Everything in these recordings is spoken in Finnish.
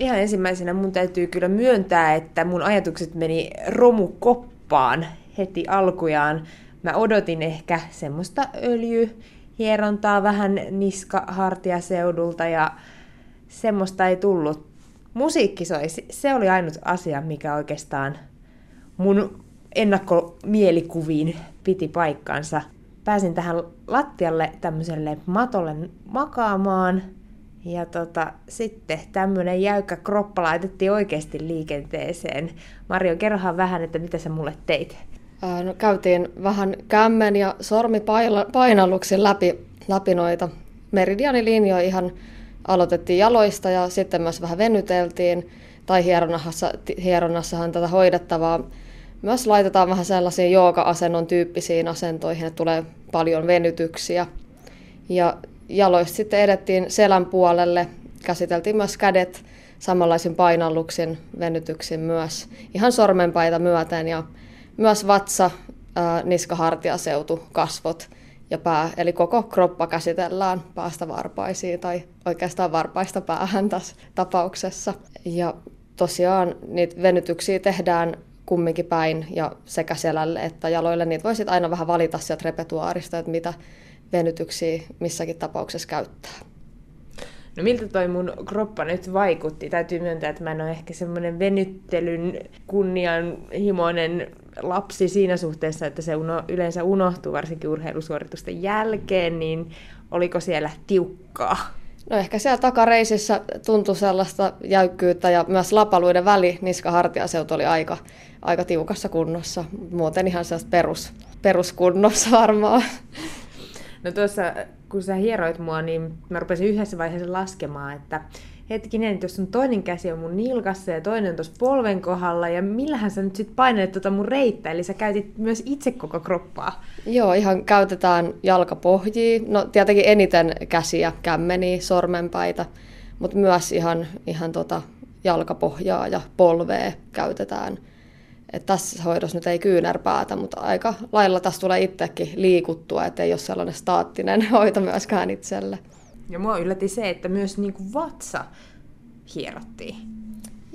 Ihan ensimmäisenä mun täytyy kyllä myöntää, että mun ajatukset meni romukoppaan heti alkujaan. Mä odotin ehkä semmoista öljyhierontaa vähän niska-hartiaseudulta ja semmoista ei tullut. Musiikki soi, se oli ainut asia, mikä oikeastaan mun ennakkomielikuvin piti paikkansa. Pääsin tähän lattialle tämmöiselle matolle makaamaan ja tota, sitten tämmöinen jäykkä kroppa laitettiin oikeasti liikenteeseen. Mario, kerrohan vähän, että mitä sä mulle teit. No, käytiin vähän kämmen ja sormipainalluksen läpi, läpi noita meridianilinjoja ihan aloitettiin jaloista ja sitten myös vähän venyteltiin. Tai hieronnassa, hieronnassahan tätä hoidettavaa myös laitetaan vähän sellaisiin jooga-asennon tyyppisiin asentoihin, että tulee paljon venytyksiä. Ja jaloista sitten edettiin selän puolelle, käsiteltiin myös kädet samanlaisin painalluksin, venytyksin myös ihan sormenpaita myöten ja myös vatsa, niskahartiaseutu, kasvot ja pää. Eli koko kroppa käsitellään päästä varpaisiin tai oikeastaan varpaista päähän tässä tapauksessa. Ja tosiaan niitä venytyksiä tehdään kumminkin päin ja sekä selälle että jaloille. Niitä voisit aina vähän valita sieltä repertuaarista, että mitä venytyksiä missäkin tapauksessa käyttää. No miltä toi mun kroppa nyt vaikutti? Täytyy myöntää, että mä en ole ehkä semmoinen venyttelyn kunnianhimoinen lapsi siinä suhteessa, että se uno, yleensä unohtuu varsinkin urheilusuoritusten jälkeen, niin oliko siellä tiukkaa? No ehkä siellä takareisissä tuntui sellaista jäykkyyttä ja myös lapaluiden väli niska-hartiaseutu oli aika, aika tiukassa kunnossa. Muuten ihan sellaista perus, peruskunnossa varmaan. No tuossa, kun sä hieroit mua, niin mä rupesin yhdessä vaiheessa laskemaan, että hetkinen, jos sun toinen käsi on mun nilkassa ja toinen on tuossa polven kohdalla, ja millähän sä nyt sit painelet tota mun reittä, eli sä käytit myös itse koko kroppaa. Joo, ihan käytetään jalkapohjia, no tietenkin eniten käsiä, kämmeniä, sormenpäitä, mutta myös ihan, ihan tota jalkapohjaa ja polvea käytetään. Et tässä hoidossa nyt ei kyynärpäätä, mutta aika lailla tässä tulee itsekin liikuttua, että ei ole sellainen staattinen hoito myöskään itselle. Ja mua yllätti se, että myös niin kuin vatsa hierottiin.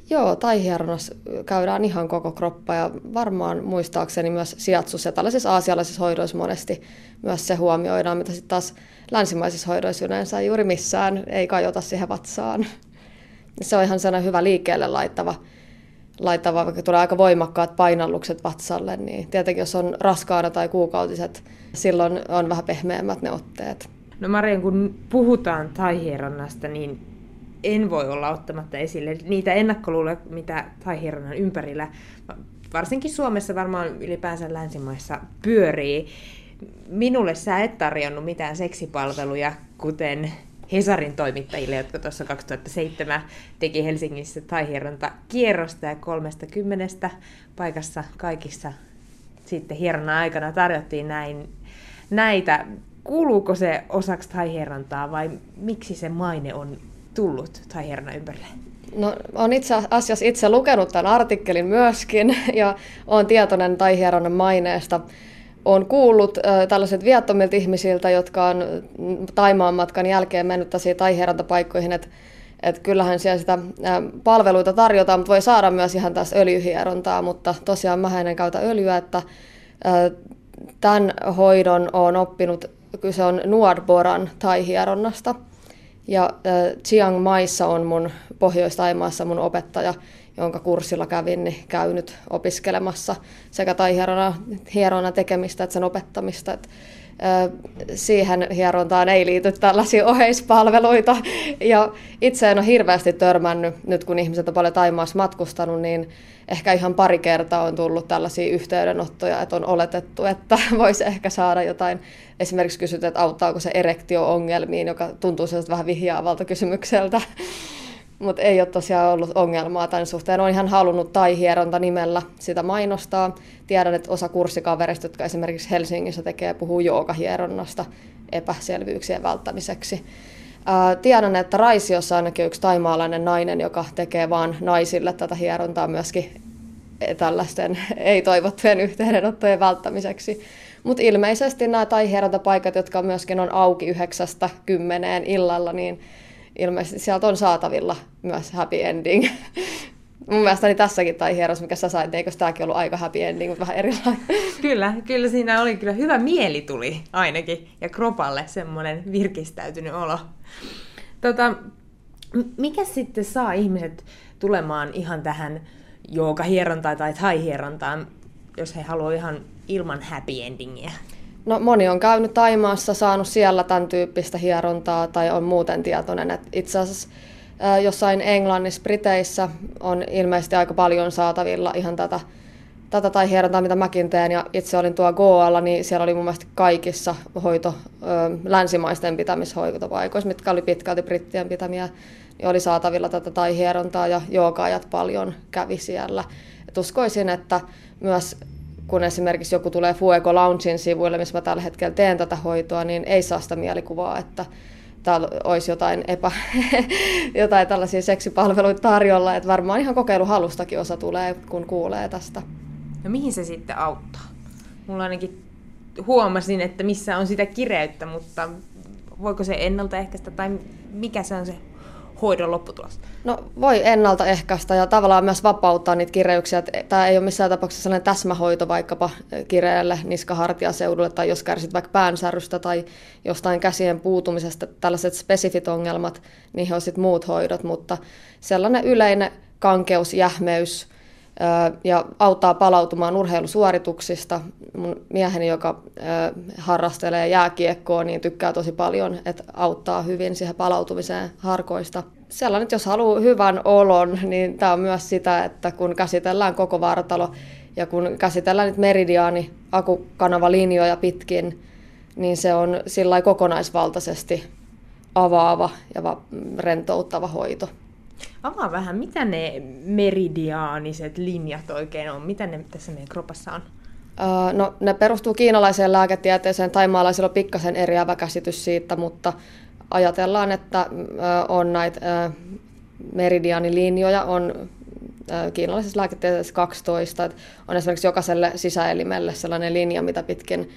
Joo, tai hieronnassa käydään ihan koko kroppa ja varmaan muistaakseni myös sijatsus ja tällaisissa aasialaisissa hoidoissa monesti myös se huomioidaan, mitä sitten taas länsimaisissa hoidoissa yleensä juuri missään ei kajota siihen vatsaan. Se on ihan sellainen hyvä liikkeelle laittava, laittava, vaikka tulee aika voimakkaat painallukset vatsalle, niin tietenkin jos on raskaana tai kuukautiset, silloin on vähän pehmeämmät ne otteet. No Marian, kun puhutaan taihieronnasta, niin en voi olla ottamatta esille niitä ennakkoluuloja, mitä taihieronnan ympärillä, varsinkin Suomessa varmaan ylipäänsä länsimaissa pyörii. Minulle sä et tarjonnut mitään seksipalveluja, kuten Hesarin toimittajille, jotka tuossa 2007 teki Helsingissä taihieronta kierrosta ja 30 paikassa kaikissa sitten hieronnan aikana tarjottiin näin, näitä kuuluuko se osaksi taihierontaa vai miksi se maine on tullut taihieronnan ympärille? No, olen itse asiassa itse lukenut tämän artikkelin myöskin ja olen tietoinen taihieronnan maineesta. Olen kuullut äh, tällaiset viattomilta ihmisiltä, jotka on Taimaan matkan jälkeen mennyt taihierontapaikkoihin, että että kyllähän siellä sitä palveluita tarjotaan, mutta voi saada myös ihan tässä öljyhierontaa, mutta tosiaan mä en käytä öljyä, että tämän hoidon on oppinut kyse on Nuadboran tai hieronnasta. Ja äh, Chiang Maissa on mun Pohjois-Taimaassa mun opettaja, jonka kurssilla kävin, niin käynyt opiskelemassa sekä tai hierona tekemistä että sen opettamista. Et, äh, siihen hierontaan ei liity tällaisia oheispalveluita. Ja itse en ole hirveästi törmännyt, nyt kun ihmiset on paljon Taimaassa matkustanut, niin ehkä ihan pari kertaa on tullut tällaisia yhteydenottoja, että on oletettu, että voisi ehkä saada jotain. Esimerkiksi kysytty, että auttaako se erektio-ongelmiin, joka tuntuu vähän vihjaavalta kysymykseltä. Mutta ei ole tosiaan ollut ongelmaa tämän suhteen. Olen ihan halunnut tai hieronta nimellä sitä mainostaa. Tiedän, että osa kurssikavereista, jotka esimerkiksi Helsingissä tekee, puhuu joogahieronnasta epäselvyyksien välttämiseksi. Tiedän, että Raisiossa ainakin yksi taimaalainen nainen, joka tekee vain naisille tätä hierontaa myöskin tällaisten ei-toivottujen yhteydenottojen välttämiseksi. Mutta ilmeisesti nämä tai hierontapaikat, jotka myöskin on auki yhdeksästä kymmeneen illalla, niin ilmeisesti sieltä on saatavilla myös happy ending. Mun mielestäni tässäkin tai hieros, mikä sä sait, eikö tämäkin ollut aika happy ending, mutta vähän erilainen. Kyllä, kyllä siinä oli kyllä hyvä mieli tuli ainakin, ja kropalle semmoinen virkistäytynyt olo. Tota, mikä sitten saa ihmiset tulemaan ihan tähän joogahierontaan tai thai-hierontaan, jos he haluaa ihan ilman happy endingiä? No moni on käynyt Taimaassa, saanut siellä tämän tyyppistä hierontaa tai on muuten tietoinen. että itse asiassa jossain Englannissa, Briteissä on ilmeisesti aika paljon saatavilla ihan tätä, tätä tai hierontaa, mitä mäkin teen. Ja itse olin tuo Goalla, niin siellä oli mun mielestä kaikissa hoito, länsimaisten pitämishoitopaikoissa, mitkä oli pitkälti brittien pitämiä, niin oli saatavilla tätä tai hierontaa ja joogaajat paljon kävi siellä. Et uskoisin, että myös kun esimerkiksi joku tulee Fuego Loungein sivuille, missä mä tällä hetkellä teen tätä hoitoa, niin ei saa sitä mielikuvaa, että täällä olisi jotain, epä, jotain tällaisia seksipalveluita tarjolla, että varmaan ihan kokeiluhalustakin osa tulee, kun kuulee tästä. No mihin se sitten auttaa? Mulla ainakin huomasin, että missä on sitä kireyttä, mutta voiko se ennaltaehkäistä tai mikä se on se hoidon lopputulos? No voi ennaltaehkäistä ja tavallaan myös vapauttaa niitä kireyksiä. Tämä ei ole missään tapauksessa sellainen täsmähoito vaikkapa kireelle niskahartiaseudulle tai jos kärsit vaikka päänsärystä tai jostain käsien puutumisesta, tällaiset spesifit ongelmat, he on sitten muut hoidot, mutta sellainen yleinen kankeus, jähmeys, ja auttaa palautumaan urheilusuorituksista. Mun mieheni, joka harrastelee jääkiekkoa, niin tykkää tosi paljon, että auttaa hyvin siihen palautumiseen harkoista. Sellainen, että jos haluaa hyvän olon, niin tämä on myös sitä, että kun käsitellään koko vartalo ja kun käsitellään nyt meridiaani akukanavalinjoja pitkin, niin se on sillä kokonaisvaltaisesti avaava ja rentouttava hoito. Avaa vähän, mitä ne meridiaaniset linjat oikein on? Mitä ne tässä meidän kropassa on? Öö, no, ne perustuu kiinalaiseen lääketieteeseen. Taimaalaisilla on pikkasen eriävä käsitys siitä, mutta ajatellaan, että on näitä meridiaanilinjoja, on kiinalaisessa lääketieteessä 12. Että on esimerkiksi jokaiselle sisäelimelle sellainen linja, mitä pitkin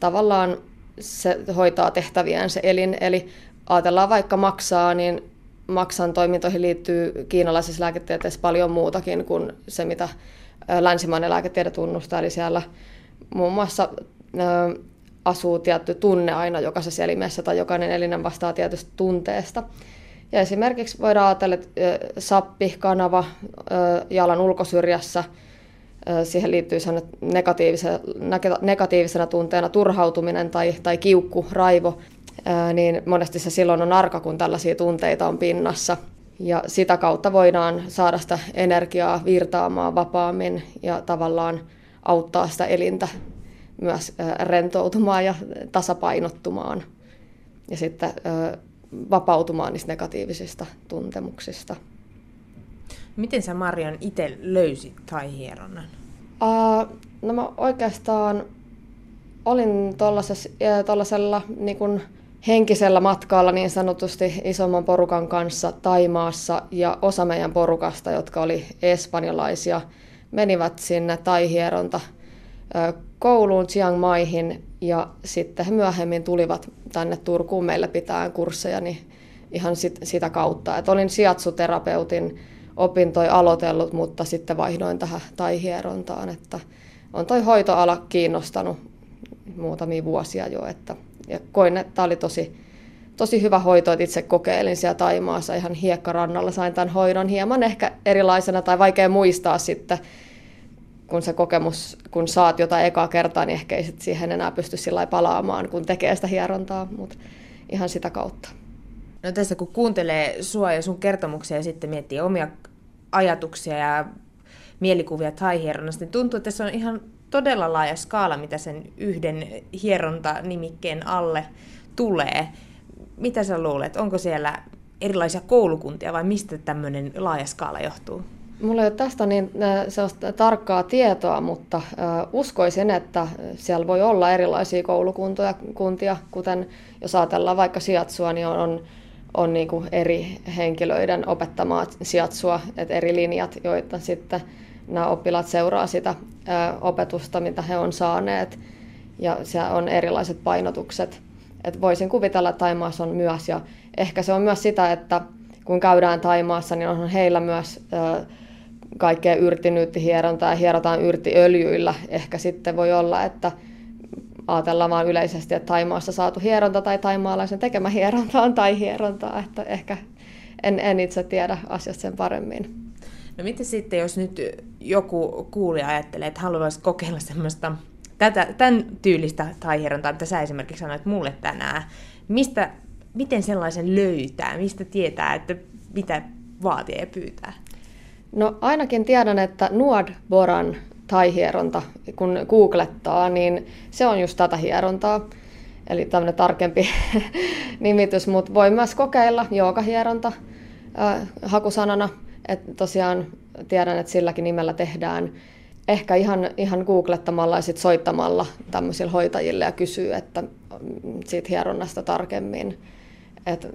tavallaan se hoitaa tehtäviään se elin. Eli ajatellaan vaikka maksaa, niin maksan toimintoihin liittyy kiinalaisessa lääketieteessä paljon muutakin kuin se, mitä länsimainen lääketiede tunnustaa. Eli siellä muun muassa asuu tietty tunne aina jokaisessa elimessä tai jokainen elinen vastaa tietystä tunteesta. Ja esimerkiksi voidaan ajatella, että sappi, kanava jalan ulkosyrjässä, siihen liittyy negatiivisena, negatiivisena tunteena turhautuminen tai, tai kiukku, raivo niin monesti se silloin on arka, kun tällaisia tunteita on pinnassa. Ja sitä kautta voidaan saada sitä energiaa virtaamaan vapaammin ja tavallaan auttaa sitä elintä myös rentoutumaan ja tasapainottumaan ja sitten vapautumaan niistä negatiivisista tuntemuksista. Miten sä Marian itse löysit tai hieronnan? Uh, no mä oikeastaan olin tuollaisella niin kun henkisellä matkalla niin sanotusti isomman porukan kanssa Taimaassa ja osa meidän porukasta, jotka oli espanjalaisia, menivät sinne taihieronta kouluun Chiang Maihin ja sitten he myöhemmin tulivat tänne Turkuun meille pitään kursseja niin ihan sit, sitä kautta. Et olin siatsuterapeutin opintoja aloitellut, mutta sitten vaihdoin tähän taihierontaan, että on toi hoitoala kiinnostanut muutamia vuosia jo, että ja koin, että tämä oli tosi, tosi hyvä hoito, että itse kokeilin siellä Taimaassa ihan hiekkarannalla. Sain tämän hoidon hieman ehkä erilaisena tai vaikea muistaa sitten, kun se kokemus, kun saat jotain ekaa kertaa, niin ehkä ei sit siihen enää pysty sillä palaamaan, kun tekee sitä hierontaa, mutta ihan sitä kautta. No tässä kun kuuntelee sua ja sun kertomuksia ja sitten miettii omia ajatuksia ja mielikuvia tai hieronnasta, niin tuntuu, että tässä on ihan todella laaja skaala, mitä sen yhden hieronta-nimikkeen alle tulee. Mitä sä luulet, onko siellä erilaisia koulukuntia vai mistä tämmöinen laaja skaala johtuu? Mulla ei ole tästä niin sellaista tarkkaa tietoa, mutta uskoisin, että siellä voi olla erilaisia koulukuntia, kuntia, kuten jos ajatellaan vaikka sijatsua, niin on, on, on niin kuin eri henkilöiden opettamaa sijatsua, että eri linjat, joita sitten nämä oppilaat seuraa sitä opetusta, mitä he on saaneet, ja se on erilaiset painotukset. Et voisin kuvitella, että Taimaassa on myös, ja ehkä se on myös sitä, että kun käydään Taimaassa, niin on heillä myös kaikkea yrtinyyttihierontaa ja hierotaan yrtiöljyillä. Ehkä sitten voi olla, että ajatellaan vaan yleisesti, että Taimaassa saatu hieronta tai taimaalaisen tekemä hieronta on tai hierontaa, että ehkä en, en itse tiedä asiasta sen paremmin. No miten sitten, jos nyt joku kuulija ajattelee, että haluaisi kokeilla semmoista tätä, tämän tyylistä taihierontaa, mitä sä esimerkiksi sanoit mulle tänään, mistä, miten sellaisen löytää, mistä tietää, että mitä vaatia ja pyytää? No ainakin tiedän, että Nuad Boran taihieronta, kun googlettaa, niin se on just tätä hierontaa. Eli tämmöinen tarkempi nimitys, mutta voi myös kokeilla joogahieronta äh, hakusanana. Et tosiaan tiedän, että silläkin nimellä tehdään ehkä ihan, ihan googlettamalla ja sit soittamalla tämmöisille hoitajille ja kysyy, että mm, siitä hieronnasta tarkemmin. Et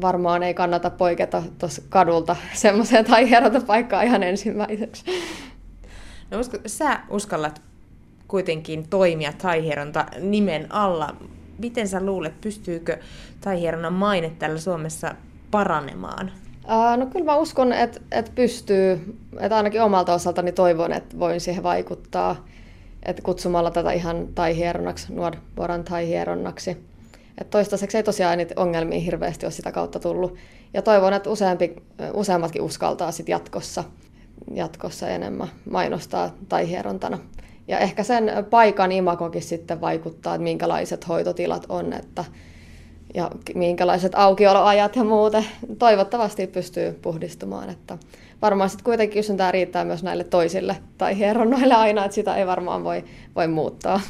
varmaan ei kannata poiketa tuossa kadulta semmoiseen tai hierota paikkaa ihan ensimmäiseksi. No usko, sä uskallat kuitenkin toimia taihieronta nimen alla. Miten sä luulet, pystyykö taihieronnan maine täällä Suomessa paranemaan? No kyllä mä uskon, että, että pystyy, että ainakin omalta osaltani toivon, että voin siihen vaikuttaa, että kutsumalla tätä ihan taihieronnaksi, nuoran taihieronnaksi. Että toistaiseksi ei tosiaan niitä ongelmia hirveästi ole sitä kautta tullut. Ja toivon, että useampi, useammatkin uskaltaa sitten jatkossa, jatkossa enemmän mainostaa taihierontana. Ja ehkä sen paikan imakokin sitten vaikuttaa, että minkälaiset hoitotilat on, että ja minkälaiset aukioloajat ja muuten. Toivottavasti pystyy puhdistumaan, että varmaan sitten kuitenkin kysyntää riittää myös näille toisille tai hieronnoille aina, että sitä ei varmaan voi, voi muuttaa.